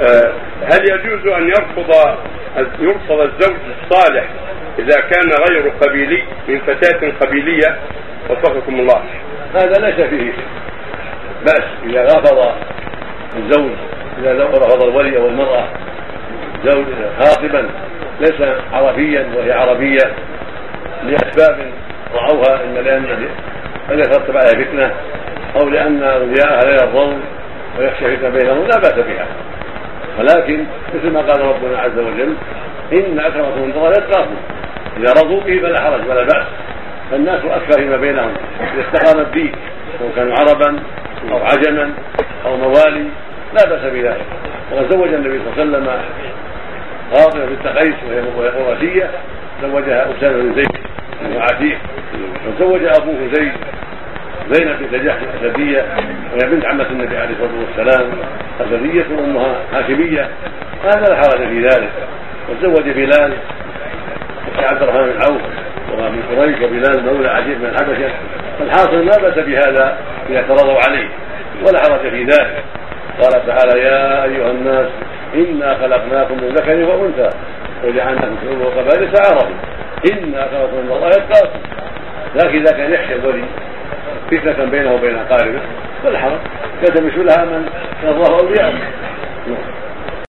آه، هل يجوز أن يرفض يرفض الزوج الصالح إذا كان غير قبيلي من فتاة قبيلية؟ وفقكم الله. هذا ليس فيه. بأس إذا رفض الزوج إذا رفض الولي أو المرأة زوج خاطبا ليس عربيا وهي عربية لأسباب رأوها إما لأن قد يترتب عليها فتنة أو لأن أولياءها لا يرضون ويخشى فتنة بينهم لا بأس بها. ولكن مثل ما قال ربنا عز وجل إن أكرمكم عند الله يتقاكم إذا رضوا به فلا حرج ولا بأس. فالناس أكثر فيما بينهم. إذا استقام الدين سواء كانوا عربا أو عجما أو موالي لا بأس بذلك. وقد زوج النبي صلى الله عليه وسلم فاطمة بنت قيس وهي قرشية زوجها أسامة بن زيد بن عتيق وزوج أبوه زيد زينب بنت جحش الأسدية وهي بنت عمة النبي عليه الصلاة والسلام أسدية وأمها هاشمية هذا لا حرج في ذلك. وتزوج بلال عبد الرحمن بن عوف ومن قريش وبلال مولى عجيب من الحبشة. فالحاصل لا بأس بهذا إذا ترضوا عليه ولا حرج في ذلك. قال تعالى يا أيها الناس إنا خلقناكم من ذكر وأنثى وجعلناكم شعوبا وقبائل تعارفوا إنا خلقكم من الله يتقاكم لكن إذا كان يخشى الولي فتنة بينه وبين أقاربه فلا حرج يلتمس لها من يرضاه أولياءه.